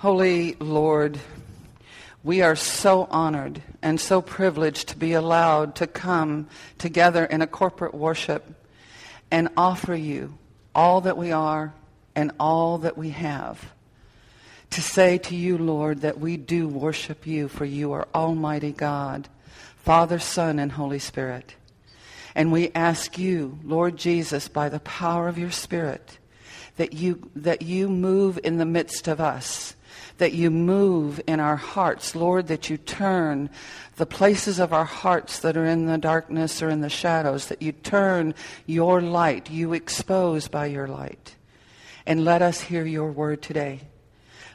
Holy Lord, we are so honored and so privileged to be allowed to come together in a corporate worship and offer you all that we are and all that we have. To say to you, Lord, that we do worship you, for you are Almighty God, Father, Son, and Holy Spirit. And we ask you, Lord Jesus, by the power of your Spirit, that you, that you move in the midst of us, that you move in our hearts, Lord, that you turn the places of our hearts that are in the darkness or in the shadows, that you turn your light, you expose by your light. And let us hear your word today.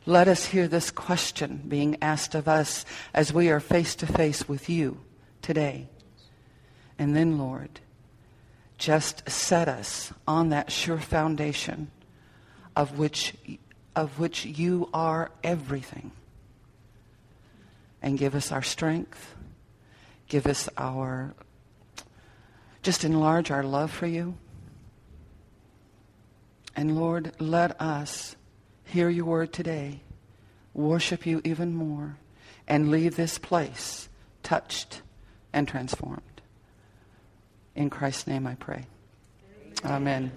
Let us hear this question being asked of us as we are face to face with you today. And then, Lord, just set us on that sure foundation of which, of which you are everything. And give us our strength. Give us our, just enlarge our love for you. And Lord, let us hear your word today, worship you even more, and leave this place touched and transformed. In Christ's name I pray. Amen.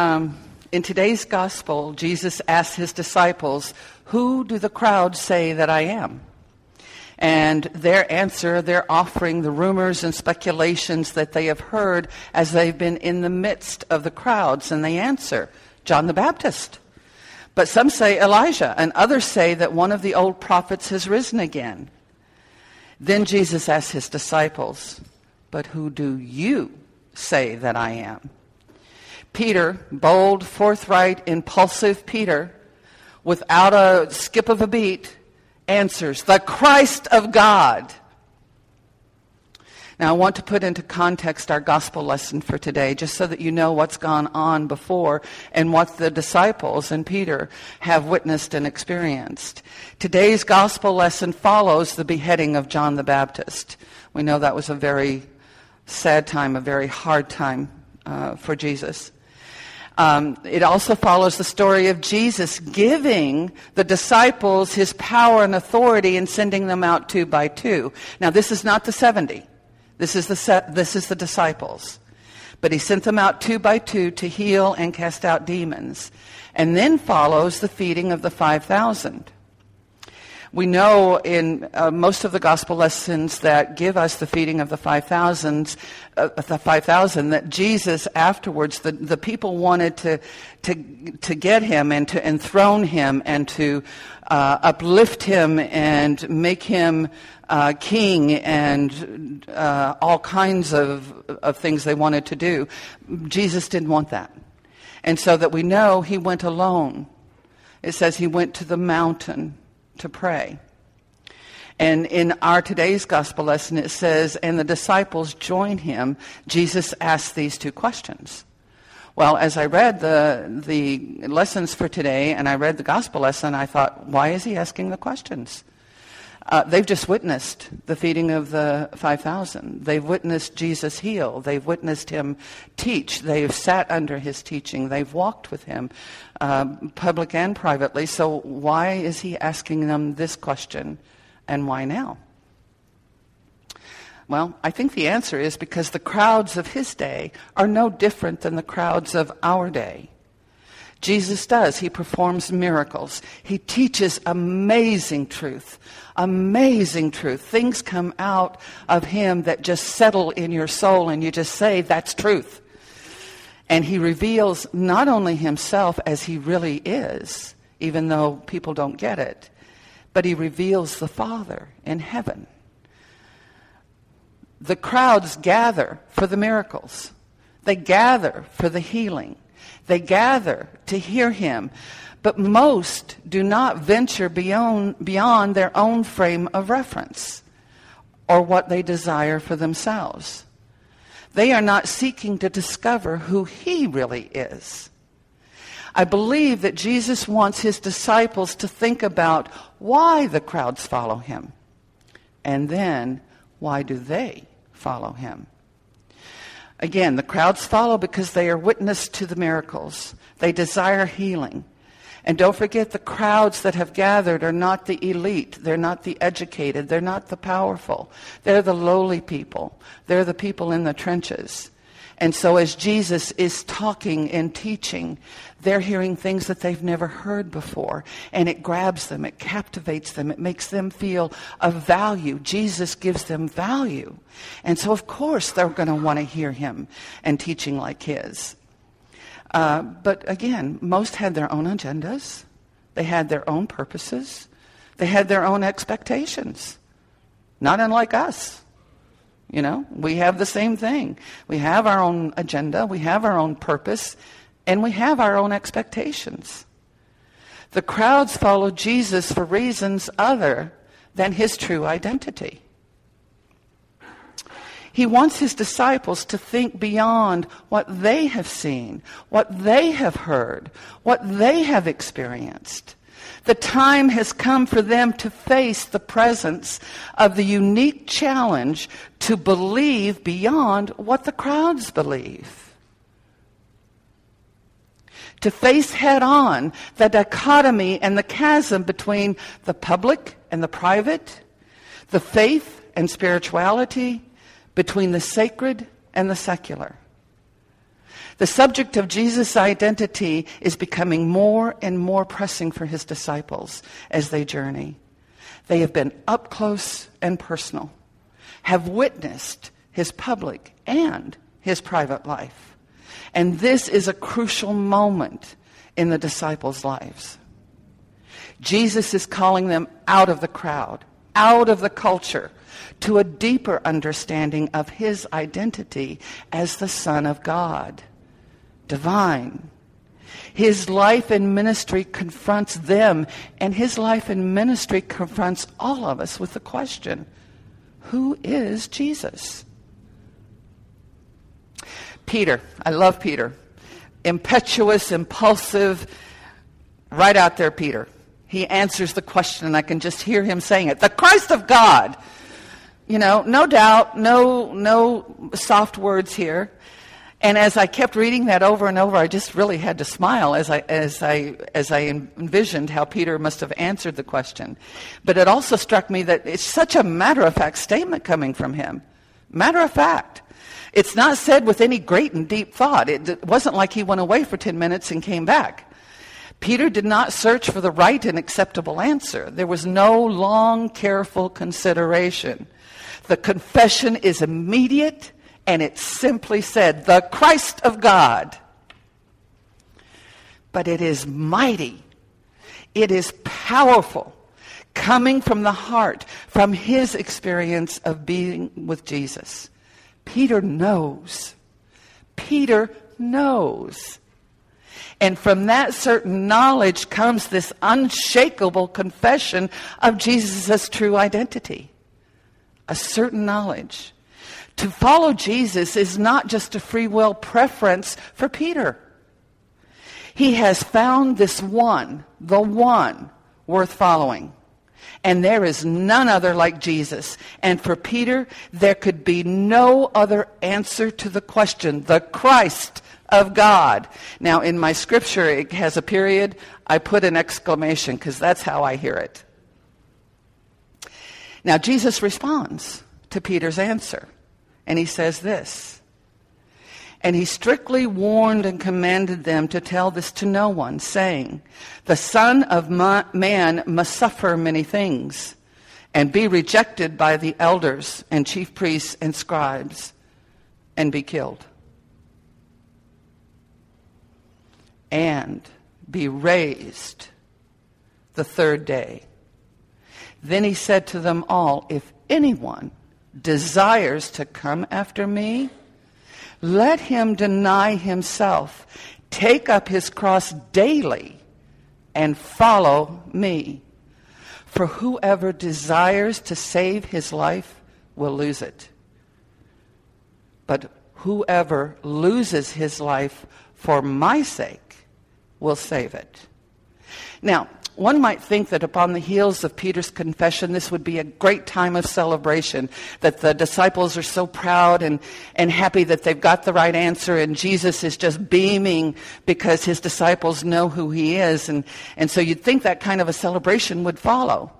Um, in today's gospel, Jesus asked his disciples, Who do the crowds say that I am? And their answer, they're offering the rumors and speculations that they have heard as they've been in the midst of the crowds. And they answer, John the Baptist. But some say Elijah, and others say that one of the old prophets has risen again. Then Jesus asked his disciples, But who do you say that I am? Peter, bold, forthright, impulsive Peter, without a skip of a beat, answers, The Christ of God. Now, I want to put into context our gospel lesson for today, just so that you know what's gone on before and what the disciples and Peter have witnessed and experienced. Today's gospel lesson follows the beheading of John the Baptist. We know that was a very sad time, a very hard time uh, for Jesus. Um, it also follows the story of Jesus giving the disciples his power and authority and sending them out two by two. Now, this is not the 70. This is the, set, this is the disciples. But he sent them out two by two to heal and cast out demons. And then follows the feeding of the 5,000. We know in uh, most of the gospel lessons that give us the feeding of the 5,000, uh, the 5,000, that Jesus afterwards, the, the people wanted to, to, to get him and to enthrone him and to uh, uplift him and make him uh, king and uh, all kinds of, of things they wanted to do. Jesus didn't want that. And so that we know he went alone. It says he went to the mountain to pray. And in our today's gospel lesson, it says, and the disciples joined him. Jesus asked these two questions. Well, as I read the, the lessons for today and I read the gospel lesson, I thought, why is he asking the questions? Uh, they've just witnessed the feeding of the 5,000. They've witnessed Jesus heal. They've witnessed him teach. They've sat under his teaching. They've walked with him, uh, public and privately. So why is he asking them this question, and why now? Well, I think the answer is because the crowds of his day are no different than the crowds of our day. Jesus does. He performs miracles. He teaches amazing truth. Amazing truth. Things come out of him that just settle in your soul and you just say, that's truth. And he reveals not only himself as he really is, even though people don't get it, but he reveals the Father in heaven. The crowds gather for the miracles. They gather for the healing. They gather to hear him, but most do not venture beyond, beyond their own frame of reference or what they desire for themselves. They are not seeking to discover who he really is. I believe that Jesus wants his disciples to think about why the crowds follow him. And then, why do they follow him? Again, the crowds follow because they are witness to the miracles. They desire healing. And don't forget the crowds that have gathered are not the elite. They're not the educated. They're not the powerful. They're the lowly people. They're the people in the trenches. And so as Jesus is talking and teaching, they're hearing things that they've never heard before. And it grabs them, it captivates them, it makes them feel of value. Jesus gives them value. And so, of course, they're going to want to hear him and teaching like his. Uh, but again, most had their own agendas, they had their own purposes, they had their own expectations, not unlike us. You know, we have the same thing. We have our own agenda, we have our own purpose, and we have our own expectations. The crowds followed Jesus for reasons other than his true identity. He wants his disciples to think beyond what they have seen, what they have heard, what they have experienced. The time has come for them to face the presence of the unique challenge to believe beyond what the crowds believe. To face head on the dichotomy and the chasm between the public and the private, the faith and spirituality, between the sacred and the secular. The subject of Jesus' identity is becoming more and more pressing for his disciples as they journey. They have been up close and personal, have witnessed his public and his private life. And this is a crucial moment in the disciples' lives. Jesus is calling them out of the crowd, out of the culture, to a deeper understanding of his identity as the Son of God divine. His life and ministry confronts them, and his life and ministry confronts all of us with the question who is Jesus? Peter, I love Peter. Impetuous, impulsive, right out there, Peter. He answers the question, and I can just hear him saying it the Christ of God. You know, no doubt, no, no soft words here. And as I kept reading that over and over, I just really had to smile as I, as I, as I envisioned how Peter must have answered the question. But it also struck me that it's such a matter of fact statement coming from him. Matter of fact. It's not said with any great and deep thought. It wasn't like he went away for 10 minutes and came back. Peter did not search for the right and acceptable answer. There was no long, careful consideration. The confession is immediate and it simply said, the Christ of God. But it is mighty, it is powerful, coming from the heart, from his experience of being with Jesus. Peter knows. Peter knows. And from that certain knowledge comes this unshakable confession of Jesus' true identity. A certain knowledge. To follow Jesus is not just a free will preference for Peter. He has found this one, the one, worth following. And there is none other like Jesus. And for Peter, there could be no other answer to the question, the Christ of God. Now, in my scripture, it has a period. I put an exclamation because that's how I hear it. Now, Jesus responds to Peter's answer. And he says this And he strictly warned and commanded them to tell this to no one, saying, The Son of Man must suffer many things and be rejected by the elders and chief priests and scribes and be killed. And be raised the third day. Then he said to them all, If anyone desires to come after me, let him deny himself, take up his cross daily, and follow me. For whoever desires to save his life will lose it. But whoever loses his life for my sake will save it. Now, one might think that upon the heels of Peter's confession, this would be a great time of celebration, that the disciples are so proud and, and happy that they've got the right answer, and Jesus is just beaming because his disciples know who he is. And, and so you'd think that kind of a celebration would follow.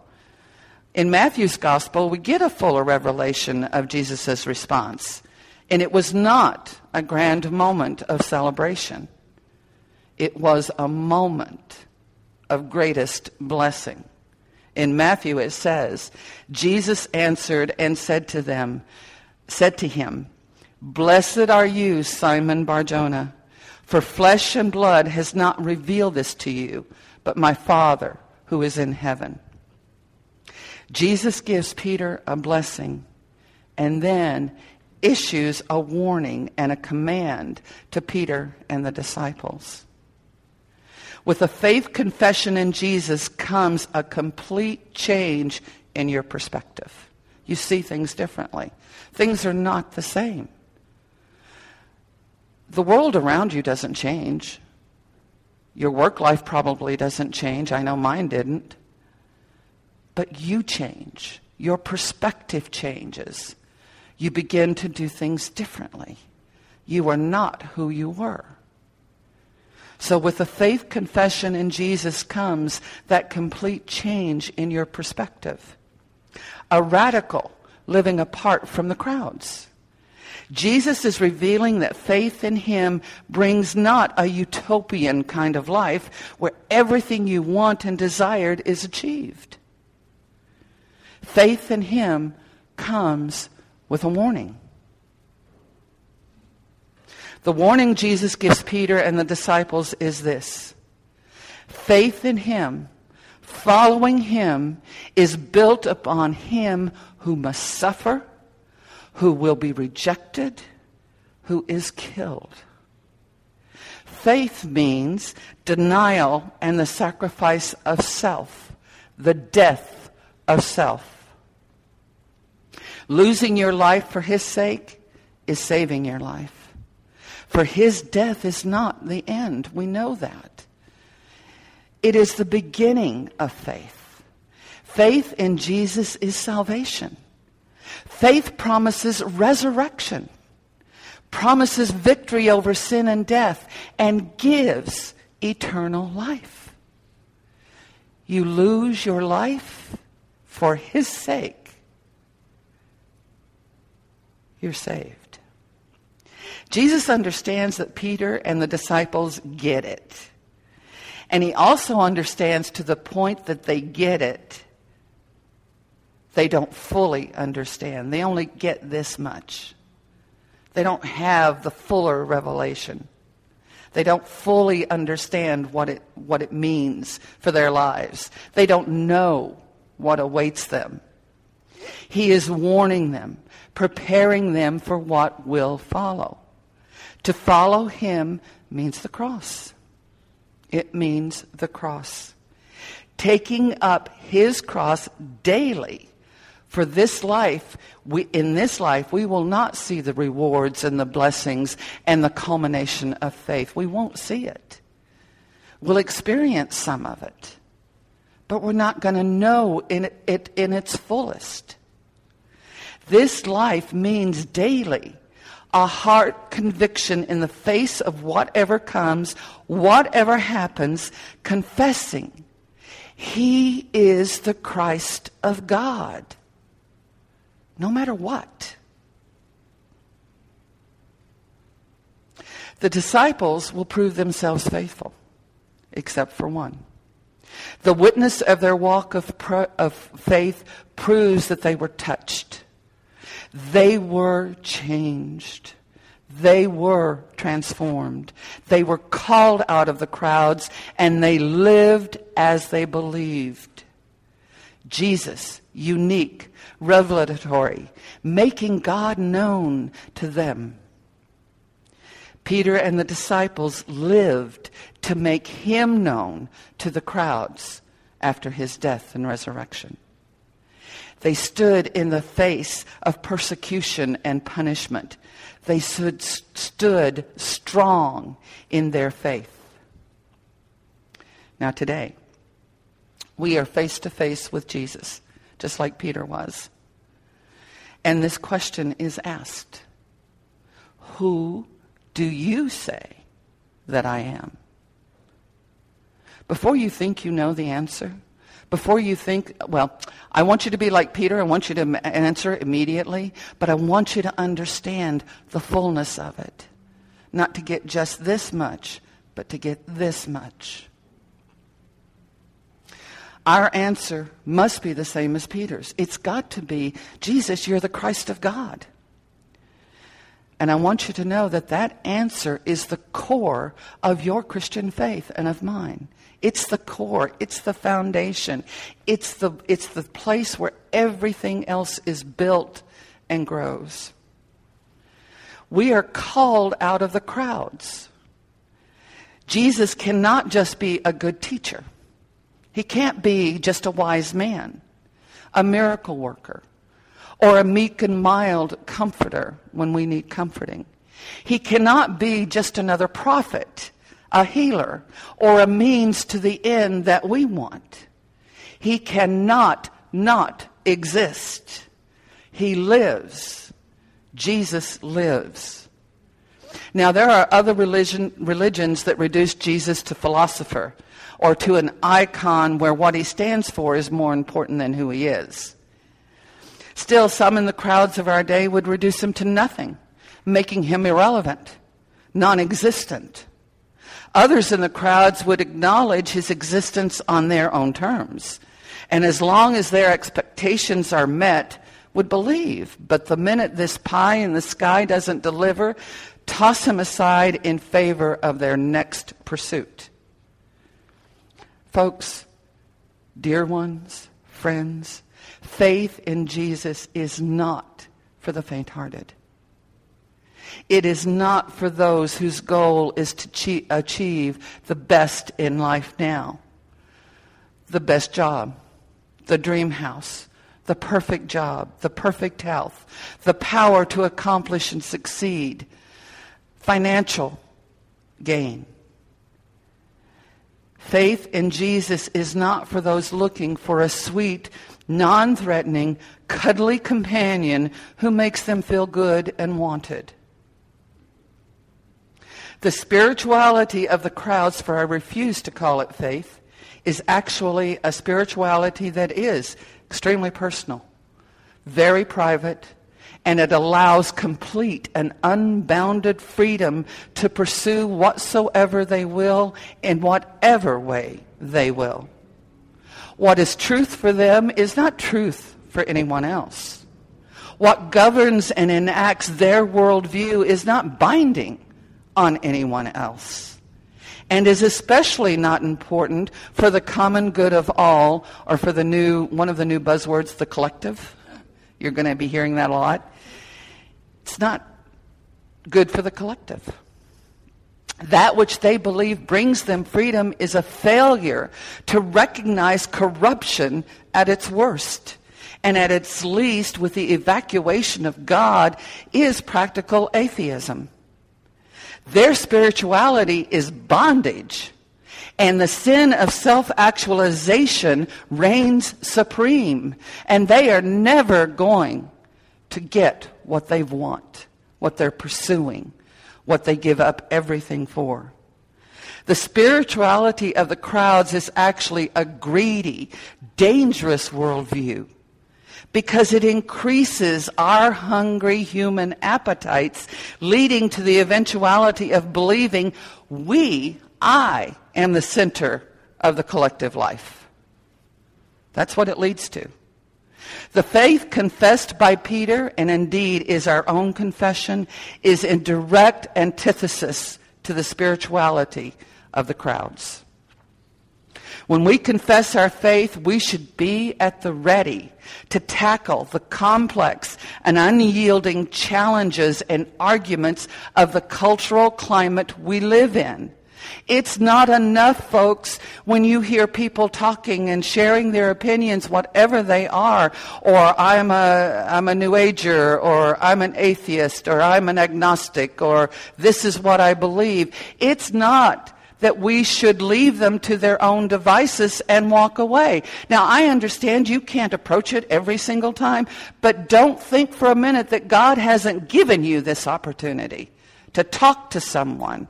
In Matthew's gospel, we get a fuller revelation of Jesus' response. And it was not a grand moment of celebration. It was a moment of greatest blessing. In Matthew it says, Jesus answered and said to them, said to him, Blessed are you, Simon Barjona, for flesh and blood has not revealed this to you, but my Father who is in heaven. Jesus gives Peter a blessing and then issues a warning and a command to Peter and the disciples. With a faith confession in Jesus comes a complete change in your perspective. You see things differently. Things are not the same. The world around you doesn't change. Your work life probably doesn't change. I know mine didn't. But you change. Your perspective changes. You begin to do things differently. You are not who you were. So, with a faith confession in Jesus comes that complete change in your perspective. A radical living apart from the crowds. Jesus is revealing that faith in him brings not a utopian kind of life where everything you want and desired is achieved. Faith in him comes with a warning. The warning Jesus gives Peter and the disciples is this faith in him, following him, is built upon him who must suffer, who will be rejected, who is killed. Faith means denial and the sacrifice of self, the death of self. Losing your life for his sake is saving your life. For his death is not the end. We know that. It is the beginning of faith. Faith in Jesus is salvation. Faith promises resurrection, promises victory over sin and death, and gives eternal life. You lose your life for his sake, you're saved. Jesus understands that Peter and the disciples get it. And he also understands to the point that they get it, they don't fully understand. They only get this much. They don't have the fuller revelation. They don't fully understand what it, what it means for their lives. They don't know what awaits them. He is warning them, preparing them for what will follow. To follow him means the cross. It means the cross. Taking up his cross daily. For this life, we, in this life, we will not see the rewards and the blessings and the culmination of faith. We won't see it. We'll experience some of it, but we're not going to know in it in its fullest. This life means daily a heart conviction in the face of whatever comes, whatever happens, confessing He is the Christ of God, no matter what. The disciples will prove themselves faithful, except for one. The witness of their walk of, pro- of faith proves that they were touched they were changed. They were transformed. They were called out of the crowds and they lived as they believed. Jesus, unique, revelatory, making God known to them. Peter and the disciples lived to make him known to the crowds after his death and resurrection. They stood in the face of persecution and punishment. They stood, stood strong in their faith. Now, today, We are face to face with Jesus, just like Peter was. And this question is asked Who do you say that I am? Before you think you know the answer, before you think, well, I want you to be like Peter, I want you to answer immediately, but I want you to understand the fullness of it. Not to get just this much, but to get this much. Our answer must be the same as Peter's. It's got to be, Jesus, you're the Christ of God. And I want you to know that that answer is the core of your Christian faith and of mine. It's the core. It's the foundation. It's the, it's the place where everything else is built and grows. We are called out of the crowds. Jesus cannot just be a good teacher. He can't be just a wise man, a miracle worker, or a meek and mild comforter when we need comforting. He cannot be just another prophet, a healer, or a means to the end that we want. He cannot not exist. He lives. Jesus lives. Now, there are other religion, religions that reduce Jesus to philosopher or to an icon where what he stands for is more important than who he is. Still, some in the crowds of our day would reduce him to nothing, making him irrelevant, non existent. Others in the crowds would acknowledge his existence on their own terms, and as long as their expectations are met, would believe. But the minute this pie in the sky doesn't deliver, toss him aside in favor of their next pursuit. Folks, dear ones, friends, faith in Jesus is not for the faint hearted. It is not for those whose goal is to achieve the best in life now. The best job, the dream house, the perfect job, the perfect health, the power to accomplish and succeed, financial gain. Faith in Jesus is not for those looking for a sweet, non threatening, cuddly companion who makes them feel good and wanted. The spirituality of the crowds, for I refuse to call it faith, is actually a spirituality that is extremely personal, very private, and it allows complete and unbounded freedom to pursue whatsoever they will in whatever way they will. What is truth for them is not truth for anyone else. What governs and enacts their worldview is not binding on anyone else and is especially not important for the common good of all or for the new one of the new buzzwords the collective you're going to be hearing that a lot. It's not good for the collective. That which they believe brings them freedom is a failure to recognize corruption at its worst. And at its least, with the evacuation of God, is practical atheism. Their spirituality is bondage and the sin of self actualization reigns supreme. And they are never going to get what they want, what they're pursuing, what they give up everything for. The spirituality of the crowds is actually a greedy, dangerous worldview because it increases our hungry human appetites, leading to the eventuality of believing we I am the center of the collective life. That's what it leads to. The faith confessed by Peter, and indeed is our own confession, is in direct antithesis to the spirituality of the crowds. When we confess our faith, we should be at the ready to tackle the complex and unyielding challenges and arguments of the cultural climate we live in. It's not enough, folks, when you hear people talking and sharing their opinions, whatever they are, or I'm a, I'm a New Ager, or I'm an atheist, or I'm an agnostic, or this is what I believe. It's not that we should leave them to their own devices and walk away. Now, I understand you can't approach it every single time, but don't think for a minute that God hasn't given you this opportunity to talk to someone,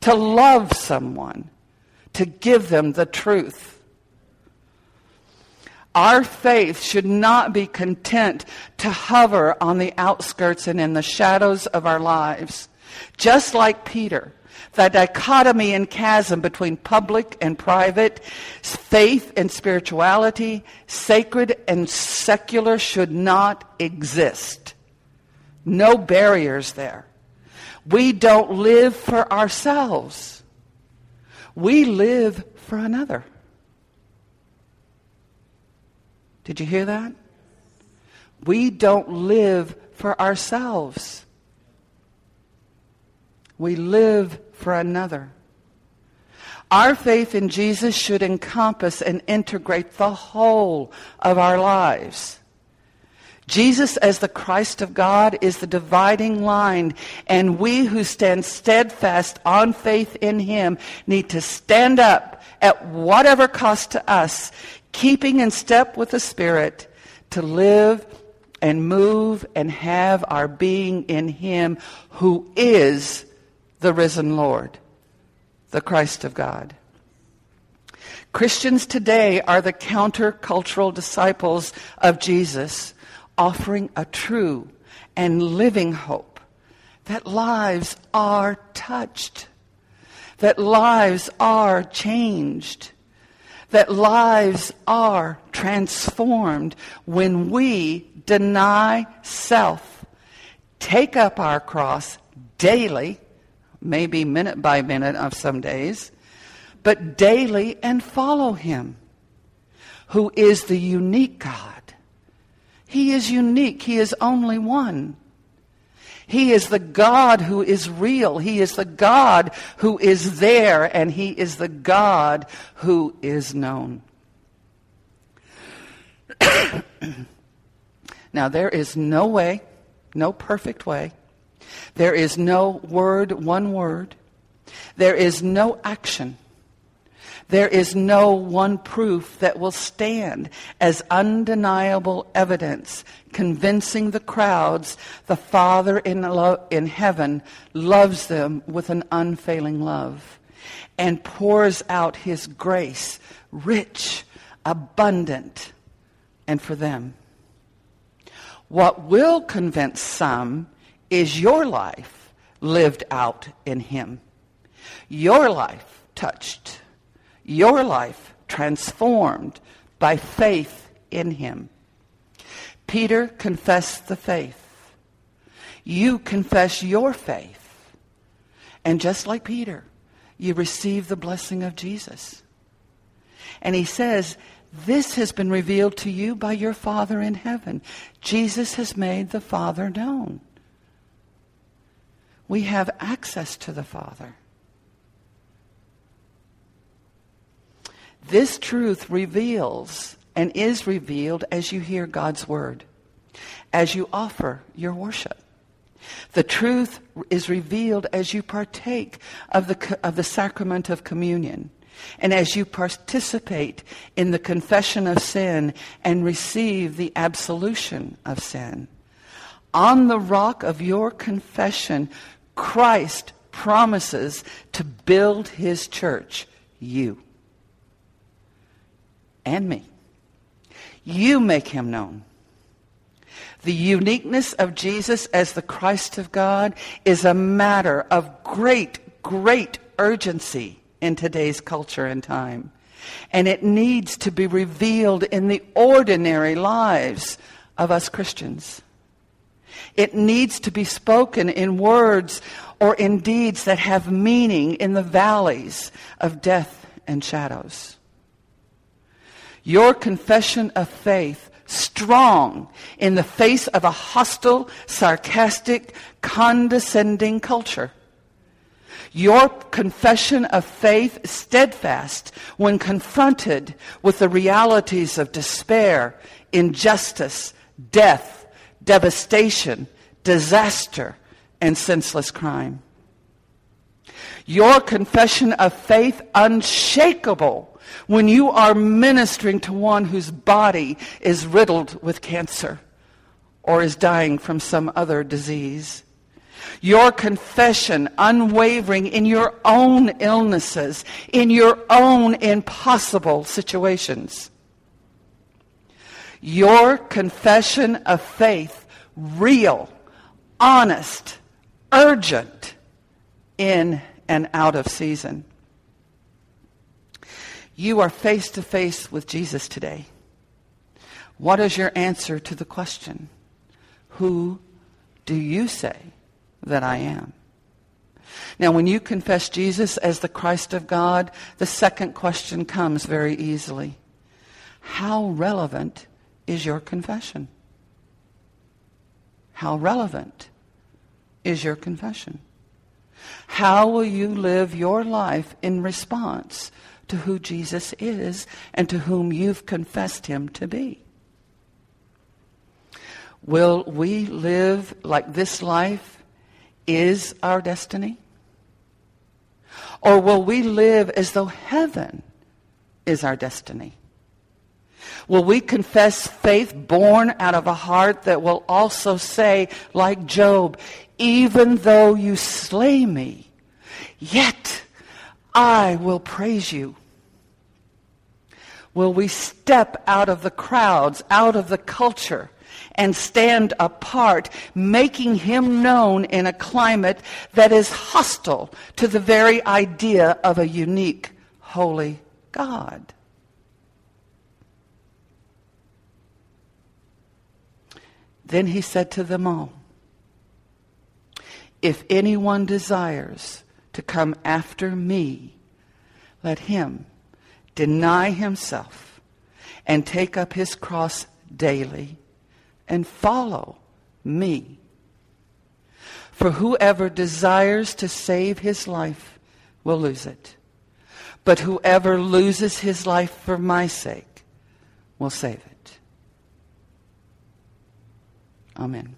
to love someone, to give them the truth. Our faith should not be content to hover on the outskirts and in the shadows of our lives. Just like Peter, the dichotomy and chasm between public and private, faith and spirituality, sacred and secular should not exist. No barriers there. We don't live for ourselves. We live for another. Did you hear that? We don't live for ourselves. We live for another. Our faith in Jesus should encompass and integrate the whole of our lives. Jesus, as the Christ of God, is the dividing line, and we who stand steadfast on faith in Him need to stand up at whatever cost to us, keeping in step with the Spirit to live and move and have our being in Him who is the risen Lord, the Christ of God. Christians today are the countercultural disciples of Jesus, offering a true and living hope that lives are touched, that lives are changed, that lives are transformed when we deny self, take up our cross daily, maybe minute by minute of some days, but daily and follow him, who is the unique God. He is unique. He is only one. He is the God who is real. He is the God who is there, and He is the God who is known. now, there is no way, no perfect way. There is no word, one word. There is no action there is no one proof that will stand as undeniable evidence convincing the crowds the Father in, lo- in heaven loves them with an unfailing love and pours out his grace, rich, abundant, and for them. What will convince some is your life lived out in him, your life touched your life transformed by faith in him. Peter confessed the faith. You confess your faith. And just like Peter, you receive the blessing of Jesus. And he says, This has been revealed to you by your Father in heaven. Jesus has made the Father known. We have access to the Father. This truth reveals and is revealed as you hear God's word, as you offer your worship. The truth is revealed as you partake of the, of the sacrament of communion and as you participate in the confession of sin and receive the absolution of sin. On the rock of your confession, Christ promises to build his church, you and me. You make him known. The uniqueness of Jesus as the Christ of God is a matter of great, great urgency in today's culture and time. And it needs to be revealed in the ordinary lives of us Christians. It needs to be spoken in words or in deeds that have meaning in the valleys of death and shadows your confession of faith strong in the face of a hostile, sarcastic, condescending culture. Your confession of faith steadfast when confronted with the realities of despair, injustice, death, devastation, disaster, and senseless crime. Your confession of faith unshakable when you are ministering to one whose body is riddled with cancer or is dying from some other disease. Your confession unwavering in your own illnesses, in your own impossible situations. Your confession of faith real, honest, urgent, in and out of season. You are face to face with Jesus today. What is your answer to the question? Who do you say that I am? Now, when you confess Jesus as the Christ of God, the second question comes very easily. How relevant is your confession? How relevant is your confession? How will you live your life in response to who Jesus is and to whom you've confessed him to be? Will we live like this life is our destiny? Or will we live as though heaven is our destiny? Will we confess faith born out of a heart that will also say, like Job, even though you slay me, yet I will praise you? Will we step out of the crowds, out of the culture, and stand apart, making him known in a climate that is hostile to the very idea of a unique, holy God? Then he said to them all, If anyone desires to come after me, let him deny himself and take up his cross daily and follow me. For whoever desires to save his life will lose it. But whoever loses his life for my sake will save it. Amen.